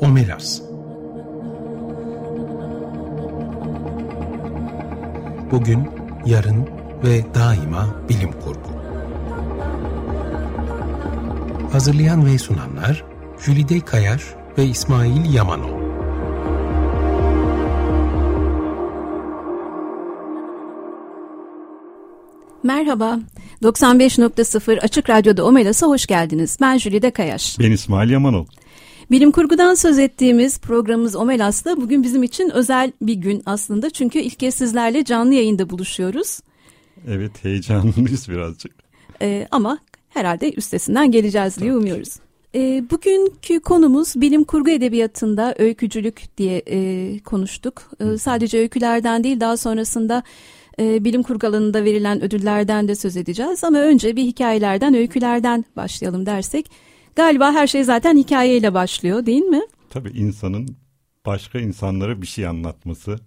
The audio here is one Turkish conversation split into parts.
Omelas Bugün, yarın ve daima bilim kurgu. Hazırlayan ve sunanlar Jülide Kayar ve İsmail Yamanol. Merhaba, 95.0 Açık Radyo'da Omelas'a hoş geldiniz. Ben Jülide Kayaş. Ben İsmail Yamanol. Bilim kurgudan söz ettiğimiz programımız Omelas'ta bugün bizim için özel bir gün aslında. Çünkü ilk kez sizlerle canlı yayında buluşuyoruz. Evet heyecanlıyız birazcık. Ee, ama herhalde üstesinden geleceğiz diye umuyoruz. E, bugünkü konumuz bilim kurgu edebiyatında öykücülük diye e, konuştuk. E, sadece öykülerden değil daha sonrasında e, bilim kurgu alanında verilen ödüllerden de söz edeceğiz. Ama önce bir hikayelerden, öykülerden başlayalım dersek galiba her şey zaten hikayeyle başlıyor değil mi? Tabii insanın başka insanlara bir şey anlatması,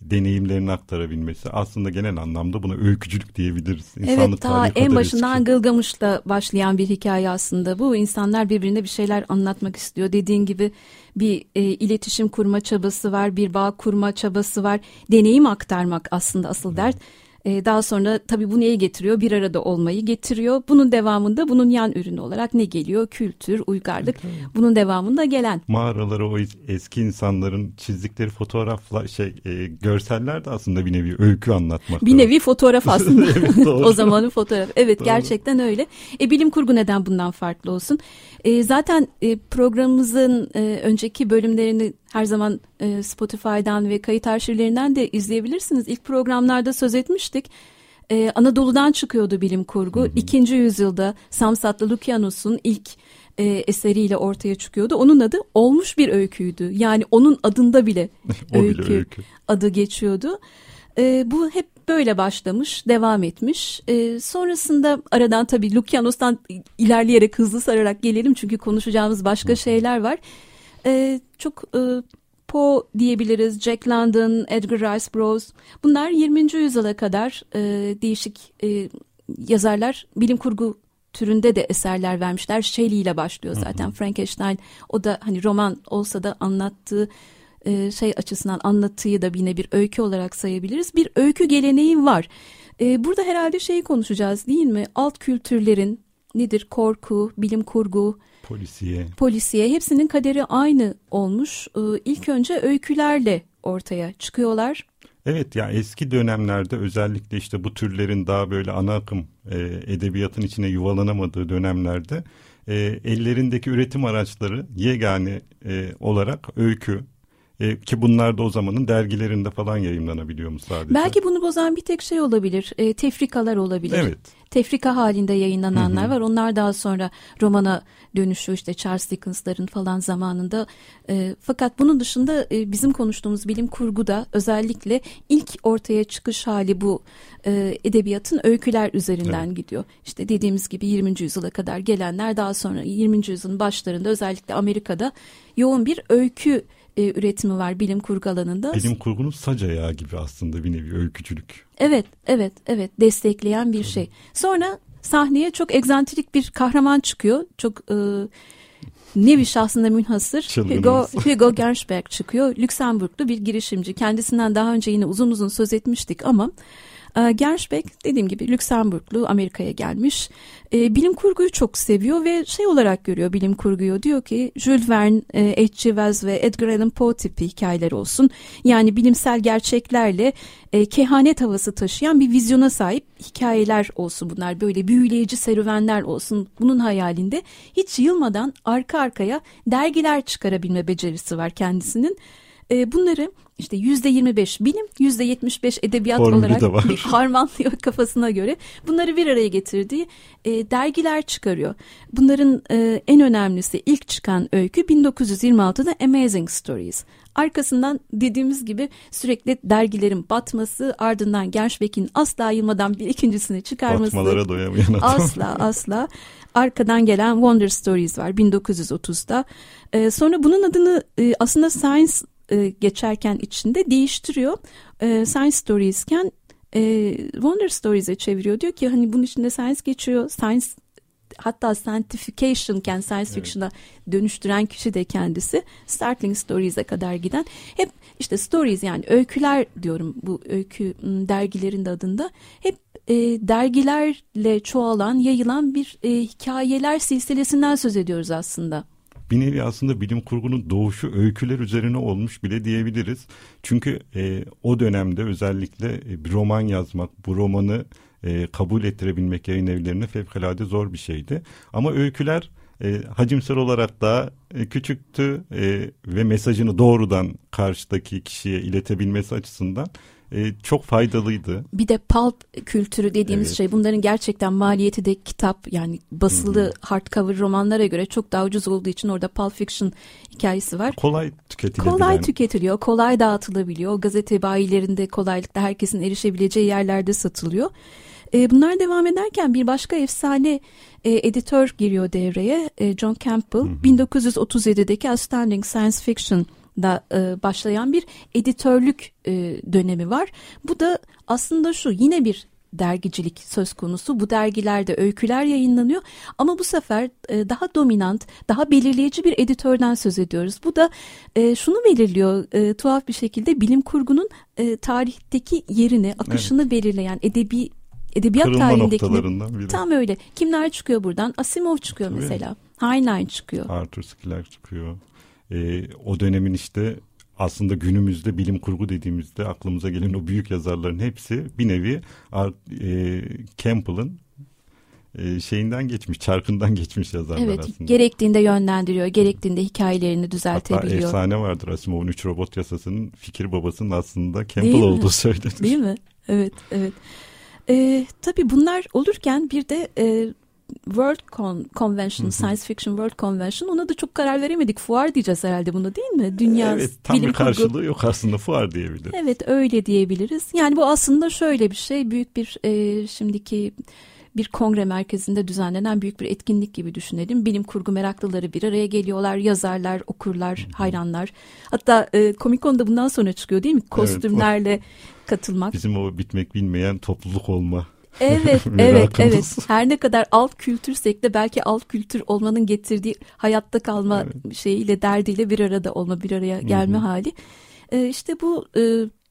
deneyimlerini aktarabilmesi aslında genel anlamda buna öykücülük diyebiliriz. İnsanlık evet ta en başından eski. Gılgamış'la başlayan bir hikaye aslında bu. insanlar birbirine bir şeyler anlatmak istiyor. Dediğin gibi bir e, iletişim kurma çabası var, bir bağ kurma çabası var. Deneyim aktarmak aslında asıl dert. E, daha sonra tabii bu neye getiriyor? Bir arada olmayı getiriyor. Bunun devamında bunun yan ürünü olarak ne geliyor? Kültür, uygarlık. Bunun devamında gelen. Mağaraları o eski insanların çizdikleri fotoğrafla şey e, görseller de aslında bir nevi öykü anlatmak. Bir nevi fotoğraf aslında. evet, o zamanın fotoğraf. Evet doğru. gerçekten öyle. E, bilim kurgu neden bundan farklı olsun? E, zaten e, programımızın e, önceki bölümlerini her zaman e, Spotify'dan ve kayıt arşivlerinden de izleyebilirsiniz. İlk programlarda söz etmiştik. E, Anadolu'dan çıkıyordu bilim kurgu. Hı hı. İkinci yüzyılda Samsatlı Lukianos'un ilk e, eseriyle ortaya çıkıyordu. Onun adı olmuş bir öyküydü. Yani onun adında bile öykü, bile öykü adı geçiyordu. E, bu hep böyle başlamış, devam etmiş. E, sonrasında aradan tabii Lukianos'tan ilerleyerek hızlı sararak gelelim çünkü konuşacağımız başka şeyler var. E, çok e, Poe diyebiliriz, Jack London, Edgar Rice Burroughs. Bunlar 20. yüzyıla kadar e, değişik e, yazarlar bilim kurgu türünde de eserler vermişler. Shelley ile başlıyor zaten. Hı hı. Frankenstein o da hani roman olsa da anlattığı e, şey açısından anlatıyı da yine bir öykü olarak sayabiliriz. Bir öykü geleneği var. E, burada herhalde şeyi konuşacağız değil mi? Alt kültürlerin nedir? Korku, bilim kurgu, polisiye. Polisiye hepsinin kaderi aynı olmuş. E, ilk önce öykülerle ortaya çıkıyorlar. Evet ya yani eski dönemlerde özellikle işte bu türlerin daha böyle ana akım e, edebiyatın içine yuvalanamadığı dönemlerde e, ellerindeki üretim araçları yegane e, olarak öykü, e, ki bunlar da o zamanın dergilerinde falan yayınlanabiliyor mu sadece? Belki bunu bozan bir tek şey olabilir. E, tefrikalar olabilir. Evet. Tefrika halinde yayınlananlar var. Onlar daha sonra romana dönüşüyor işte Charles Dickens'ların falan zamanında. E, fakat bunun dışında e, bizim konuştuğumuz bilim kurguda özellikle ilk ortaya çıkış hali bu e, edebiyatın öyküler üzerinden evet. gidiyor. İşte dediğimiz gibi 20. yüzyıla kadar gelenler daha sonra 20. yüzyılın başlarında özellikle Amerika'da yoğun bir öykü e, üretimi var bilim kurgu alanında. Bilim kurgunun sac ayağı gibi aslında bir nevi öykücülük. Evet, evet, evet destekleyen bir Tabii. şey. Sonra sahneye çok egzantrik bir kahraman çıkıyor. Çok e, nevi şahsında münhasır Hugo, Hugo Gernsback çıkıyor. Lüksemburglu bir girişimci. Kendisinden daha önce yine uzun uzun söz etmiştik ama e, dediğim gibi Lüksemburglu Amerika'ya gelmiş. E, bilim kurguyu çok seviyor ve şey olarak görüyor bilim kurguyu. Diyor ki Jules Verne, e, H.G. Wells ve Edgar Allan Poe tipi hikayeler olsun. Yani bilimsel gerçeklerle e, kehanet havası taşıyan bir vizyona sahip hikayeler olsun bunlar. Böyle büyüleyici serüvenler olsun. Bunun hayalinde hiç yılmadan arka arkaya dergiler çıkarabilme becerisi var kendisinin. E, bunları işte yüzde 25 bilim, yüzde 75 edebiyat Formülü olarak harmanlıyor kafasına göre. Bunları bir araya getirdiği e, dergiler çıkarıyor. Bunların e, en önemlisi ilk çıkan öykü 1926'da Amazing Stories. Arkasından dediğimiz gibi sürekli dergilerin batması ardından Gershbeck'in asla yılmadan bir ikincisini çıkarması. Batmalara doyamayan adam. Asla asla. Arkadan gelen Wonder Stories var 1930'da. Ee, sonra bunun adını e, aslında Science e, geçerken içinde değiştiriyor. E, Science Stories'ken e, Wonder Stories'e çeviriyor. Diyor ki hani bunun içinde science geçiyor. Science hatta scientificationken science fiction'a evet. dönüştüren kişi de kendisi. Startling Stories'e kadar giden hep işte stories yani öyküler diyorum bu öykü dergilerin de adında hep e, dergilerle çoğalan, yayılan bir e, hikayeler silsilesinden söz ediyoruz aslında bir nevi aslında bilim kurgunun doğuşu öyküler üzerine olmuş bile diyebiliriz. Çünkü e, o dönemde özellikle e, bir roman yazmak, bu romanı e, kabul ettirebilmek yayın evlerine fevkalade zor bir şeydi. Ama öyküler e, hacimsel olarak daha e, küçüktü e, ve mesajını doğrudan karşıdaki kişiye iletebilmesi açısından e, çok faydalıydı. Bir de pulp kültürü dediğimiz evet. şey bunların gerçekten maliyeti de kitap yani basılı Hı-hı. hardcover romanlara göre çok daha ucuz olduğu için orada pulp fiction hikayesi var. Kolay tüketilebilen. Kolay tüketiliyor, kolay dağıtılabiliyor. Gazete bayilerinde kolaylıkla herkesin erişebileceği yerlerde satılıyor. E, bunlar devam ederken bir başka efsane e, editör giriyor devreye. E, John Campbell. Hı hı. 1937'deki Outstanding Science Fiction da e, başlayan bir editörlük e, dönemi var. Bu da aslında şu yine bir dergicilik söz konusu. Bu dergilerde öyküler yayınlanıyor ama bu sefer e, daha dominant, daha belirleyici bir editörden söz ediyoruz. Bu da e, şunu belirliyor e, tuhaf bir şekilde bilim kurgunun e, tarihteki yerini, akışını evet. belirleyen edebi edebiyat Kırılma tarihindeki biri. tam öyle. Kimler çıkıyor buradan? Asimov çıkıyor Tabii. mesela. Heinlein çıkıyor. Arthur Skiller çıkıyor e, o dönemin işte aslında günümüzde bilim kurgu dediğimizde aklımıza gelen o büyük yazarların hepsi bir nevi e, Campbell'ın e, şeyinden geçmiş, çarkından geçmiş yazarlar evet, aslında. Gerektiğinde yönlendiriyor, gerektiğinde hikayelerini düzeltebiliyor. Hatta efsane vardır Asimov'un üç robot yasasının fikir babasının aslında Campbell olduğu söylenir. Değil mi? Evet, evet. Ee, tabii bunlar olurken bir de e, World Con Convention, Science Fiction World Convention ona da çok karar veremedik. Fuar diyeceğiz herhalde buna değil mi? Dünya evet, tam bilim bir karşılığı kurgu. yok aslında fuar diyebiliriz. Evet öyle diyebiliriz. Yani bu aslında şöyle bir şey. Büyük bir e, şimdiki bir kongre merkezinde düzenlenen büyük bir etkinlik gibi düşünelim. Bilim kurgu meraklıları bir araya geliyorlar. Yazarlar, okurlar, hayranlar. Hatta e, Comic Con'da bundan sonra çıkıyor değil mi? Kostümlerle evet, katılmak. Bizim o bitmek bilmeyen topluluk olma Evet, evet, evet. Her ne kadar alt kültürsek de belki alt kültür olmanın getirdiği hayatta kalma evet. şeyiyle, derdiyle bir arada olma, bir araya gelme Hı-hı. hali. Ee, işte bu e,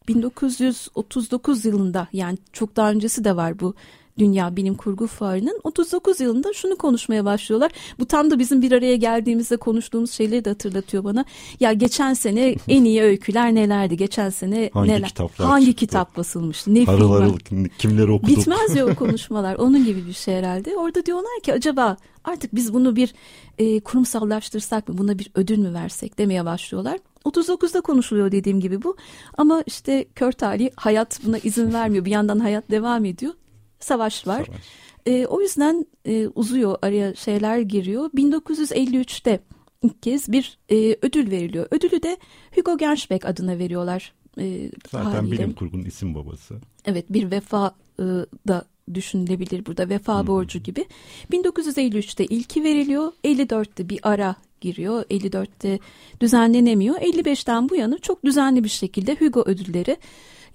1939 yılında yani çok daha öncesi de var bu Dünya Bilim Kurgu Fuarı'nın 39 yılında şunu konuşmaya başlıyorlar. Bu tam da bizim bir araya geldiğimizde konuştuğumuz şeyleri de hatırlatıyor bana. Ya geçen sene en iyi öyküler nelerdi? Geçen sene hangi neler? Kitaplar hangi çıktı? kitap basılmıştı? Ne harıl harıl kimleri okuduk? Bitmez ya o konuşmalar. Onun gibi bir şey herhalde. Orada diyorlar ki acaba artık biz bunu bir e, kurumsallaştırsak mı? Buna bir ödül mü versek demeye başlıyorlar. 39'da konuşuluyor dediğim gibi bu. Ama işte kör tali hayat buna izin vermiyor. Bir yandan hayat devam ediyor savaş var. Savaş. E, o yüzden e, uzuyor araya şeyler giriyor. 1953'te ilk kez bir e, ödül veriliyor. Ödülü de Hugo Gernsback adına veriyorlar. E, Zaten haliyle. bilim kurgunun isim babası. Evet bir vefa e, da düşünülebilir burada vefa hmm. borcu gibi. 1953'te ilki veriliyor. 54'te bir ara giriyor. 54'te düzenlenemiyor. 55'ten bu yana çok düzenli bir şekilde Hugo ödülleri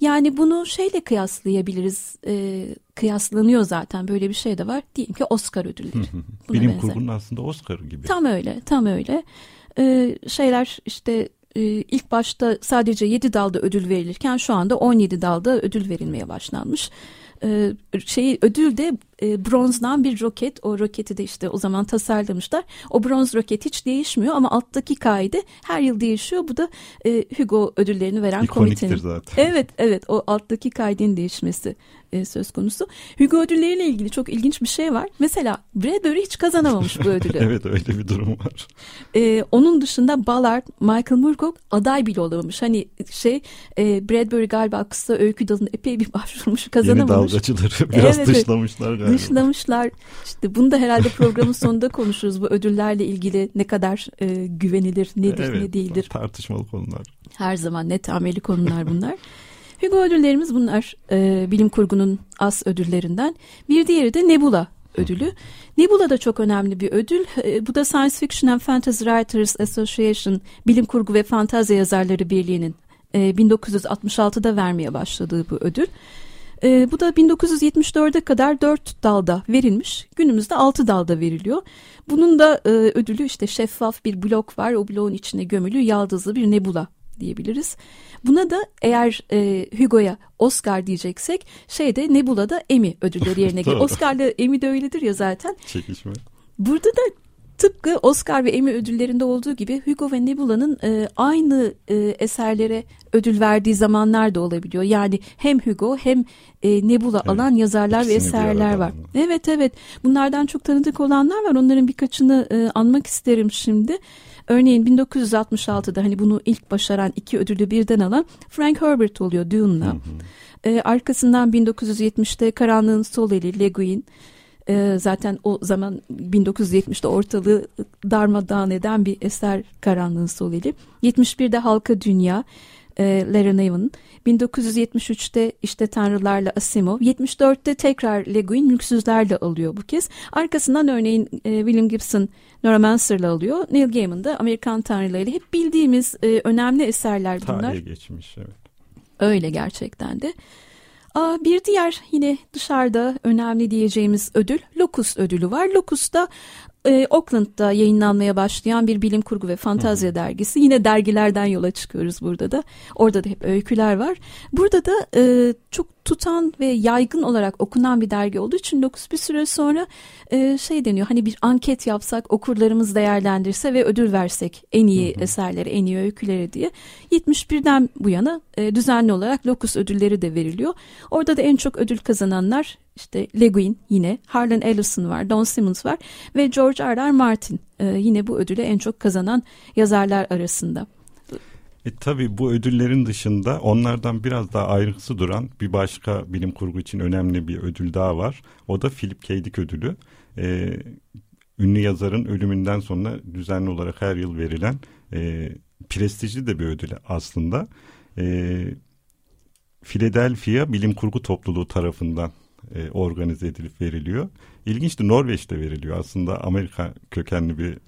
yani bunu şeyle kıyaslayabiliriz. E, kıyaslanıyor zaten böyle bir şey de var. Diyelim ki Oscar ödülleri. Bilim benzer. kurgunun aslında Oscar gibi. Tam öyle, tam öyle. E, şeyler işte e, ilk başta sadece 7 dalda ödül verilirken şu anda 17 dalda ödül verilmeye başlanmış e, şeyi ödül de e, bronzdan bir roket. O roketi de işte o zaman tasarlamışlar. O bronz roket hiç değişmiyor ama alttaki kaide her yıl değişiyor. Bu da e, Hugo ödüllerini veren İkoniktir komitenin. zaten. Evet evet o alttaki kaidenin değişmesi e, söz konusu. Hugo ödülleriyle ilgili çok ilginç bir şey var. Mesela Bradbury hiç kazanamamış bu ödülü. evet öyle bir durum var. E, onun dışında Ballard, Michael Moorcock aday bile olamamış. Hani şey e, Bradbury galiba kısa öykü dalında epey bir başvurmuş kazanamamış. Yeni dalgacıları biraz evet, dışlamışlar galiba. Dışlamışlar. İşte bunu da herhalde programın sonunda konuşuruz. Bu ödüllerle ilgili ne kadar e, güvenilir, nedir, evet, ne değildir. Tartışmalı konular. Her zaman net ameli konular bunlar. Hugo ödüllerimiz bunlar. E, bilim kurgunun as ödüllerinden. Bir diğeri de Nebula ödülü. Nebula da çok önemli bir ödül. E, bu da Science Fiction and Fantasy Writers Association, Bilim Kurgu ve Fantazya Yazarları Birliği'nin e, 1966'da vermeye başladığı bu ödül. E, bu da 1974'e kadar 4 dalda verilmiş. Günümüzde 6 dalda veriliyor. Bunun da e, ödülü işte şeffaf bir blok var. O bloğun içine gömülü yaldızlı bir nebula diyebiliriz. Buna da eğer e, Hugo'ya Oscar diyeceksek şeyde Nebula'da Emmy ödülleri yerine geliyor. Oscar'la Emmy de öyledir ya zaten. Çekişme. Burada da tıpkı Oscar ve Emmy ödüllerinde olduğu gibi Hugo ve Nebula'nın e, aynı e, eserlere ödül verdiği zamanlar da olabiliyor. Yani hem Hugo hem e, Nebula evet, alan yazarlar ve eserler var. Mı? Evet evet bunlardan çok tanıdık olanlar var. Onların birkaçını e, anmak isterim şimdi. Örneğin 1966'da hani bunu ilk başaran iki ödülü birden alan Frank Herbert oluyor Dune'la. E, arkasından 1970'te Karanlığın Sol Eli, Le Guin. E, zaten o zaman 1970'te ortalığı darmadağın eden bir eser Karanlığın Sol Eli. 71'de Halka Dünya e, Larry Niven. 1973'te işte Tanrılarla Asimov. 74'te tekrar Le Guin Mülksüzlerle alıyor bu kez. Arkasından örneğin e, William Gibson Neuromancer'la alıyor. Neil Gaiman da Amerikan Tanrılarıyla hep bildiğimiz e, önemli eserler bunlar. Tarihe geçmiş evet. Öyle gerçekten de. Aa, bir diğer yine dışarıda önemli diyeceğimiz ödül Locus ödülü var. Locus'ta e, Oakland'da yayınlanmaya başlayan bir bilim kurgu ve fantazya dergisi. Yine dergilerden yola çıkıyoruz burada da. Orada da hep öyküler var. Burada da e, çok tutan ve yaygın olarak okunan bir dergi olduğu için 9 bir süre sonra e, şey deniyor hani bir anket yapsak okurlarımız değerlendirse ve ödül versek en iyi hı hı. eserlere en iyi öykülere diye 71'den bu yana e, düzenli olarak Locus ödülleri de veriliyor. Orada da en çok ödül kazananlar işte Le Guin yine Harlan Ellison var Don Simmons var ve George R. R. Martin e, yine bu ödüle en çok kazanan yazarlar arasında. E, tabii bu ödüllerin dışında onlardan biraz daha ayrıksı duran bir başka bilim kurgu için önemli bir ödül daha var. O da Philip K. Dick ödülü. E, ünlü yazarın ölümünden sonra düzenli olarak her yıl verilen e, prestijli de bir ödül aslında. E, Philadelphia Bilim Kurgu Topluluğu tarafından e, organize edilip veriliyor. İlginçti Norveç'te veriliyor aslında Amerika kökenli bir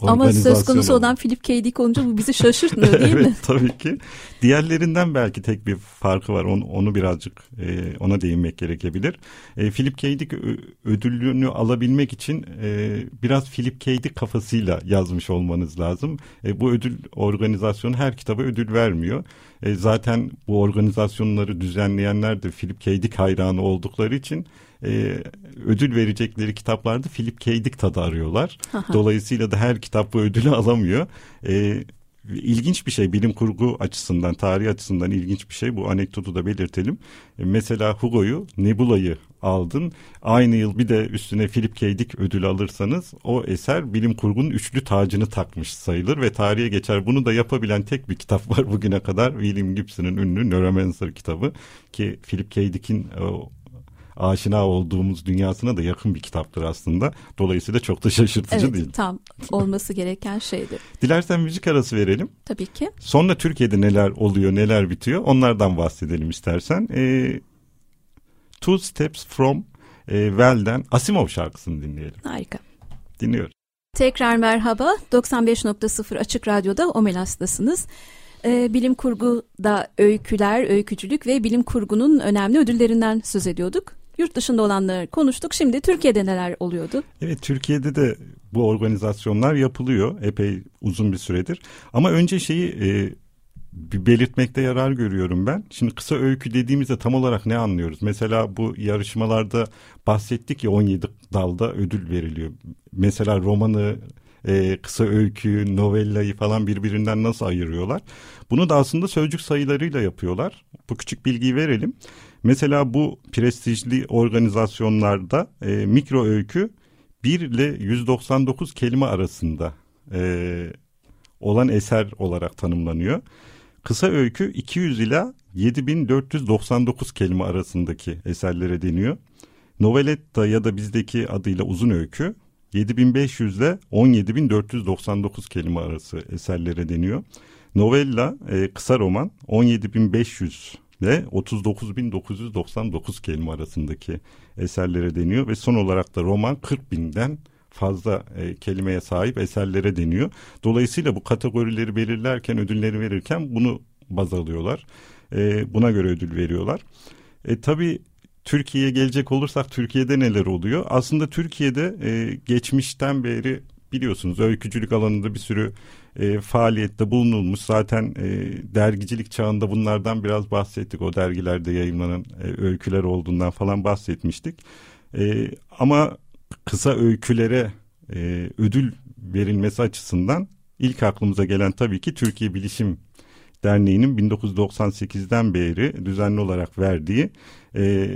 organizasyon. Ama söz konusu olan Philip K. Dick olunca bu bizi şaşırtmıyor değil evet, mi? tabii ki. Diğerlerinden belki tek bir farkı var. Onu, onu birazcık e, ona değinmek gerekebilir. E, Philip K. Dick ödülünü alabilmek için e, biraz Philip K. Dick kafasıyla yazmış olmanız lazım. E, bu ödül organizasyonu her kitaba ödül vermiyor. E, zaten bu organizasyonları düzenleyenler de Philip K. Dick hayranı oldukları için e, ödül verecekleri kitaplarda Philip K. Dick tadı arıyorlar. Dolayısıyla da her kitap bu ödülü alamıyor. E, İlginç bir şey bilim kurgu açısından, tarih açısından ilginç bir şey. Bu anekdotu da belirtelim. E, mesela Hugo'yu, Nebula'yı aldın. Aynı yıl bir de üstüne Philip K. Dick ödülü alırsanız o eser bilim kurgunun üçlü tacını takmış sayılır ve tarihe geçer. Bunu da yapabilen tek bir kitap var bugüne kadar. William Gibson'ın ünlü Neuromancer kitabı ki Philip K. Dick'in aşina olduğumuz dünyasına da yakın bir kitaptır aslında. Dolayısıyla çok da şaşırtıcı evet, değil. Tam olması gereken şeydir. Dilersen müzik arası verelim. Tabii ki. Sonra Türkiye'de neler oluyor, neler bitiyor onlardan bahsedelim istersen. E, Two Steps From e, Well'den Asimov şarkısını dinleyelim. Harika. Dinliyoruz. Tekrar merhaba. 95.0 Açık Radyo'da Omelas'tasınız. Ee, bilim kurguda öyküler, öykücülük ve bilim kurgunun önemli ödüllerinden söz ediyorduk. Yurt dışında olanları konuştuk. Şimdi Türkiye'de neler oluyordu? Evet Türkiye'de de bu organizasyonlar yapılıyor epey uzun bir süredir. Ama önce şeyi e, belirtmekte yarar görüyorum ben. Şimdi kısa öykü dediğimizde tam olarak ne anlıyoruz? Mesela bu yarışmalarda bahsettik ya 17 dalda ödül veriliyor. Mesela romanı, e, kısa öykü, novellayı falan birbirinden nasıl ayırıyorlar? Bunu da aslında sözcük sayılarıyla yapıyorlar. Bu küçük bilgiyi verelim. Mesela bu prestijli organizasyonlarda e, mikro öykü 1 ile 199 kelime arasında e, olan eser olarak tanımlanıyor. Kısa öykü 200 ila 7499 kelime arasındaki eserlere deniyor. Noveletta ya da bizdeki adıyla uzun öykü 7500 ile 17499 kelime arası eserlere deniyor. Novella e, kısa roman 17500 ile 39999 kelime arasındaki eserlere deniyor ve son olarak da roman 40 binden fazla e, kelimeye sahip eserlere deniyor. Dolayısıyla bu kategorileri belirlerken ödülleri verirken bunu baz alıyorlar. E, buna göre ödül veriyorlar. E, tabii Türkiye'ye gelecek olursak Türkiye'de neler oluyor? Aslında Türkiye'de e, geçmişten beri biliyorsunuz öykücülük alanında bir sürü e, faaliyette bulunulmuş. Zaten e, dergicilik çağında bunlardan biraz bahsettik. O dergilerde yayınlanan e, öyküler olduğundan falan bahsetmiştik. E, ama kısa öykülere e, ödül verilmesi açısından ilk aklımıza gelen tabii ki Türkiye Bilişim Derneği'nin 1998'den beri düzenli olarak verdiği e,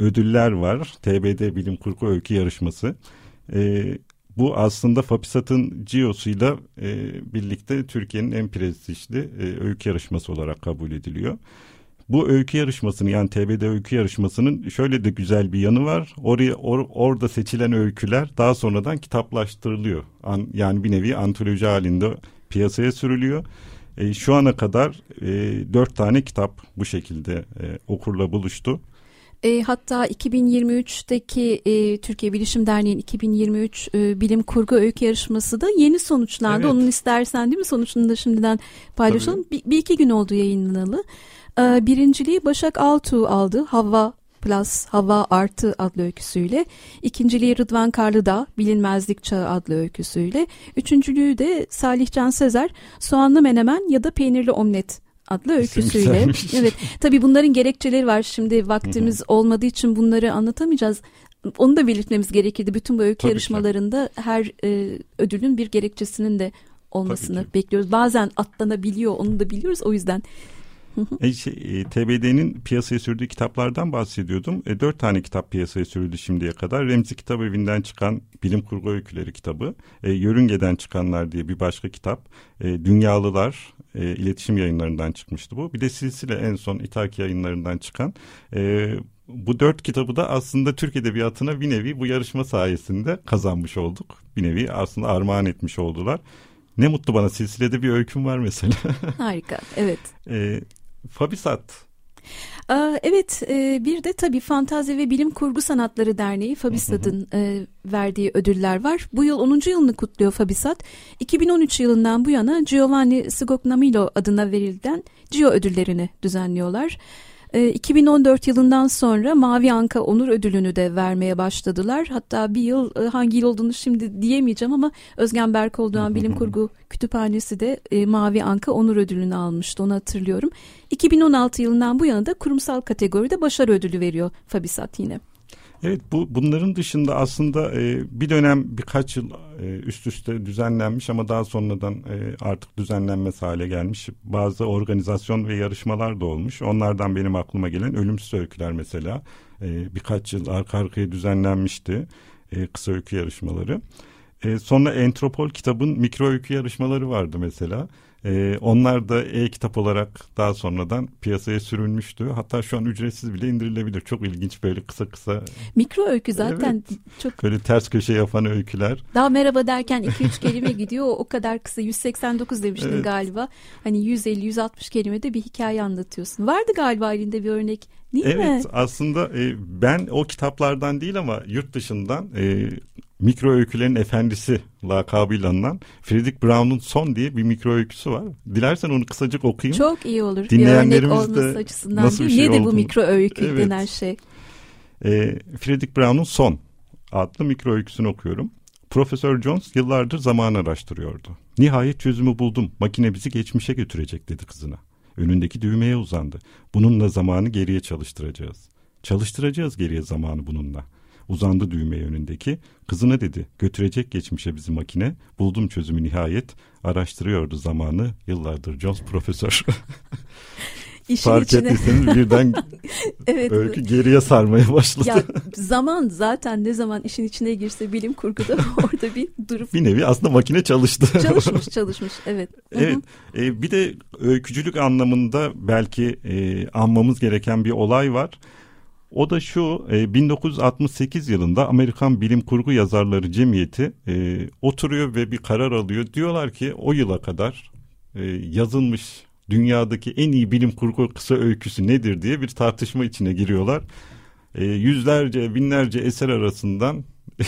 ödüller var. TBD Bilim Kurgu Öykü Yarışması. E, bu aslında FAPİSAT'ın CIO'suyla e, birlikte Türkiye'nin en prestijli e, öykü yarışması olarak kabul ediliyor. Bu öykü yarışmasını yani TBD öykü yarışmasının şöyle de güzel bir yanı var. Oraya or, orada seçilen öyküler daha sonradan kitaplaştırılıyor. An, yani bir nevi antoloji halinde piyasaya sürülüyor. E, şu ana kadar e, dört tane kitap bu şekilde e, okurla buluştu. E, hatta 2023'teki e, Türkiye Bilişim Derneği'nin 2023 e, bilim kurgu öykü yarışması da yeni sonuçlandı. Evet. Onun istersen değil mi sonuçunu da şimdiden paylaşalım. Bir, bir iki gün oldu yayınlanalı. E, birinciliği Başak Altuğ aldı. Hava Plus Hava Artı adlı öyküsüyle. İkinciliği Rıdvan Karlıdağ Bilinmezlik Çağı adlı öyküsüyle. Üçüncülüğü de Salih Can Sezer Soğanlı Menemen ya da Peynirli Omlet adlı öyküsüyle. evet tabii bunların gerekçeleri var. Şimdi vaktimiz olmadığı için bunları anlatamayacağız. Onu da belirtmemiz gerekirdi. Bütün bu öykü tabii yarışmalarında ki. her e, ödülün bir gerekçesinin de olmasını bekliyoruz. Bazen atlanabiliyor onu da biliyoruz. O yüzden e, şey, e, TBD'nin piyasaya sürdüğü kitaplardan bahsediyordum. E, dört tane kitap piyasaya sürüldü şimdiye kadar. Remzi Kitap Evi'nden çıkan Bilim Kurgu Öyküleri kitabı. E, Yörünge'den çıkanlar diye bir başka kitap. E, Dünyalılar e, iletişim yayınlarından çıkmıştı bu. Bir de silsile en son İtaki yayınlarından çıkan. E, bu dört kitabı da aslında Türk Edebiyatı'na bir nevi bu yarışma sayesinde kazanmış olduk. Bir nevi aslında armağan etmiş oldular. Ne mutlu bana silsilede bir öyküm var mesela. Harika evet. e, Fabisat. Evet e, bir de tabii Fantazi ve Bilim Kurgu Sanatları Derneği Fabisat'ın e, verdiği ödüller var. Bu yıl 10. yılını kutluyor Fabisat. 2013 yılından bu yana Giovanni Scognamillo adına verilen Gio ödüllerini düzenliyorlar. 2014 ee, yılından sonra Mavi Anka Onur Ödülünü de vermeye başladılar. Hatta bir yıl e, hangi yıl olduğunu şimdi diyemeyeceğim ama Özgen Berkoğlu'dan Bilim Kurgu Kütüphanesi de e, Mavi Anka Onur Ödülünü almıştı onu hatırlıyorum. 2016 yılından bu yana da kurumsal kategoride başarı ödülü veriyor Fabisat yine. Evet bu bunların dışında aslında e, bir dönem birkaç yıl e, üst üste düzenlenmiş ama daha sonradan e, artık düzenlenmez hale gelmiş bazı organizasyon ve yarışmalar da olmuş. Onlardan benim aklıma gelen ölümsüz öyküler mesela e, birkaç yıl arka arkaya düzenlenmişti e, kısa öykü yarışmaları. E, sonra Entropol kitabın mikro öykü yarışmaları vardı mesela. Ee, onlar da e-kitap olarak daha sonradan piyasaya sürülmüştü. Hatta şu an ücretsiz bile indirilebilir. Çok ilginç böyle kısa kısa. Mikro öykü zaten evet, çok. Böyle ters köşe yapan öyküler. Daha merhaba derken 2-3 kelime gidiyor. O kadar kısa 189 demiştin evet. galiba. Hani 150-160 kelimede bir hikaye anlatıyorsun. Vardı galiba elinde bir örnek değil evet, mi? Aslında e, ben o kitaplardan değil ama yurt dışından e, mikro öykülerin efendisi lakabıyla anılan Fredrik Brown'un Son diye bir mikro öyküsü var. Dilersen onu kısacık okuyayım. Çok iyi olur. Dinleyenlerimiz bir örnek açısından nasıl bir şey Nedir bu mikro öykü evet. denen şey? E, Fredrik Brown'un Son adlı mikro öyküsünü okuyorum. Profesör Jones yıllardır zaman araştırıyordu. Nihayet çözümü buldum. Makine bizi geçmişe götürecek dedi kızına. Önündeki düğmeye uzandı. Bununla zamanı geriye çalıştıracağız. Çalıştıracağız geriye zamanı bununla. Uzandı düğmeye önündeki. Kızına dedi götürecek geçmişe bizi makine. Buldum çözümü nihayet. Araştırıyordu zamanı yıllardır Jones profesör. İşin Fark içine... ettiyseniz birden evet. öykü geriye sarmaya başladı. Ya, zaman zaten ne zaman işin içine girse bilim kurguda orada bir durup. Bir nevi aslında makine çalıştı. Çalışmış çalışmış evet. Evet e, bir de öykücülük anlamında belki e, anmamız gereken bir olay var. O da şu, e, 1968 yılında Amerikan Bilim Kurgu Yazarları Cemiyeti e, oturuyor ve bir karar alıyor. Diyorlar ki o yıla kadar e, yazılmış dünyadaki en iyi bilim kurgu kısa öyküsü nedir diye bir tartışma içine giriyorlar. E, yüzlerce, binlerce eser arasından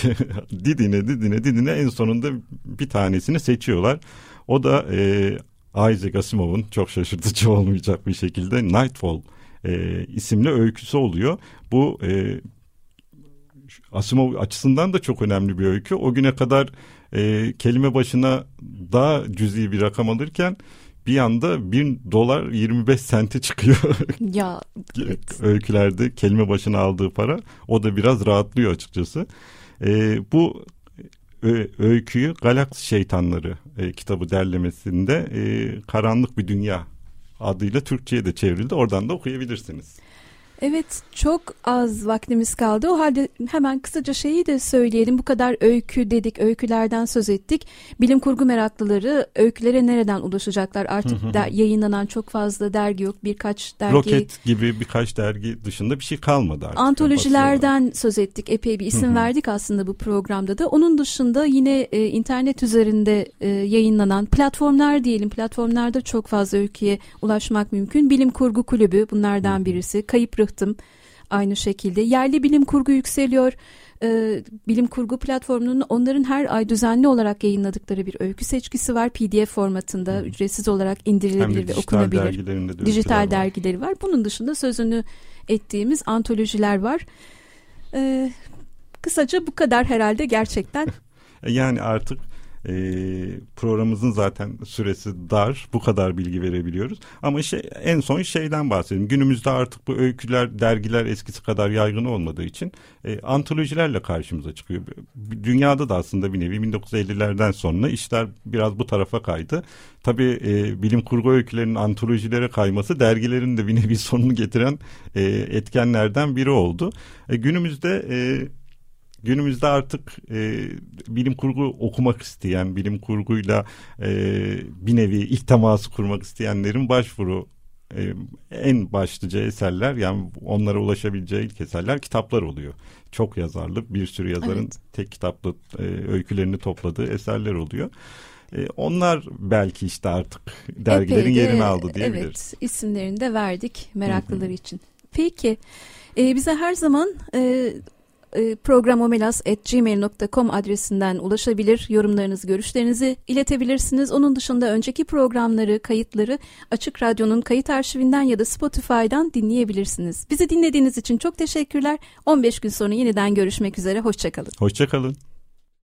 didine, didine, didine en sonunda bir tanesini seçiyorlar. O da e, Isaac Asimov'un çok şaşırtıcı olmayacak bir şekilde Nightfall e, isimli öyküsü oluyor. Bu e, Asimov açısından da çok önemli bir öykü. O güne kadar e, kelime başına daha cüzi bir rakam alırken bir anda 1 dolar 25 sente çıkıyor. Ya evet. öykülerde kelime başına aldığı para o da biraz rahatlıyor açıkçası. E, bu öyküyü Galaksi Şeytanları e, kitabı derlemesinde e, Karanlık Bir Dünya adıyla Türkçe'ye de çevrildi. Oradan da okuyabilirsiniz. Evet çok az vaktimiz kaldı. O halde hemen kısaca şeyi de söyleyelim. Bu kadar öykü dedik, öykülerden söz ettik. Bilim kurgu meraklıları öykülere nereden ulaşacaklar? Artık da yayınlanan çok fazla dergi yok. Birkaç dergi. Roket gibi birkaç dergi dışında bir şey kalmadı artık. Antolojilerden söz ettik. Epey bir isim verdik aslında bu programda da. Onun dışında yine e, internet üzerinde e, yayınlanan platformlar diyelim. Platformlarda çok fazla öyküye ulaşmak mümkün. Bilim Kurgu Kulübü bunlardan birisi. Kayıp rıhtım aynı şekilde. Yerli bilim kurgu yükseliyor. Ee, bilim kurgu platformunun onların her ay düzenli olarak yayınladıkları bir öykü seçkisi var. PDF formatında Hı. ücretsiz olarak indirilebilir ve okunabilir. Dijital dergileri var. Bunun dışında sözünü ettiğimiz antolojiler var. Ee, kısaca bu kadar herhalde gerçekten. yani artık e, programımızın zaten süresi dar. Bu kadar bilgi verebiliyoruz. Ama şey, en son şeyden bahsedelim. Günümüzde artık bu öyküler, dergiler eskisi kadar yaygın olmadığı için e, antolojilerle karşımıza çıkıyor. Dünyada da aslında bir nevi 1950'lerden sonra işler biraz bu tarafa kaydı. Tabii e, bilim kurgu öykülerinin antolojilere kayması dergilerin de bir nevi sonunu getiren e, etkenlerden biri oldu. E, günümüzde e, günümüzde artık e, bilim kurgu okumak isteyen, bilim kurguyla e, bir nevi ilk teması kurmak isteyenlerin başvuru e, en başlıca eserler yani onlara ulaşabileceği ilk eserler kitaplar oluyor. Çok yazarlı bir sürü yazarın evet. tek kitapla e, öykülerini topladığı eserler oluyor. E, onlar belki işte artık dergilerin Epey de, yerini aldı diyebiliriz. Evet isimlerini de verdik meraklılar için. Peki e, bize her zaman e, programomelas.gmail.com adresinden ulaşabilir, yorumlarınızı, görüşlerinizi iletebilirsiniz. Onun dışında önceki programları, kayıtları Açık Radyo'nun kayıt arşivinden ya da Spotify'dan dinleyebilirsiniz. Bizi dinlediğiniz için çok teşekkürler. 15 gün sonra yeniden görüşmek üzere, hoşçakalın. Hoşçakalın.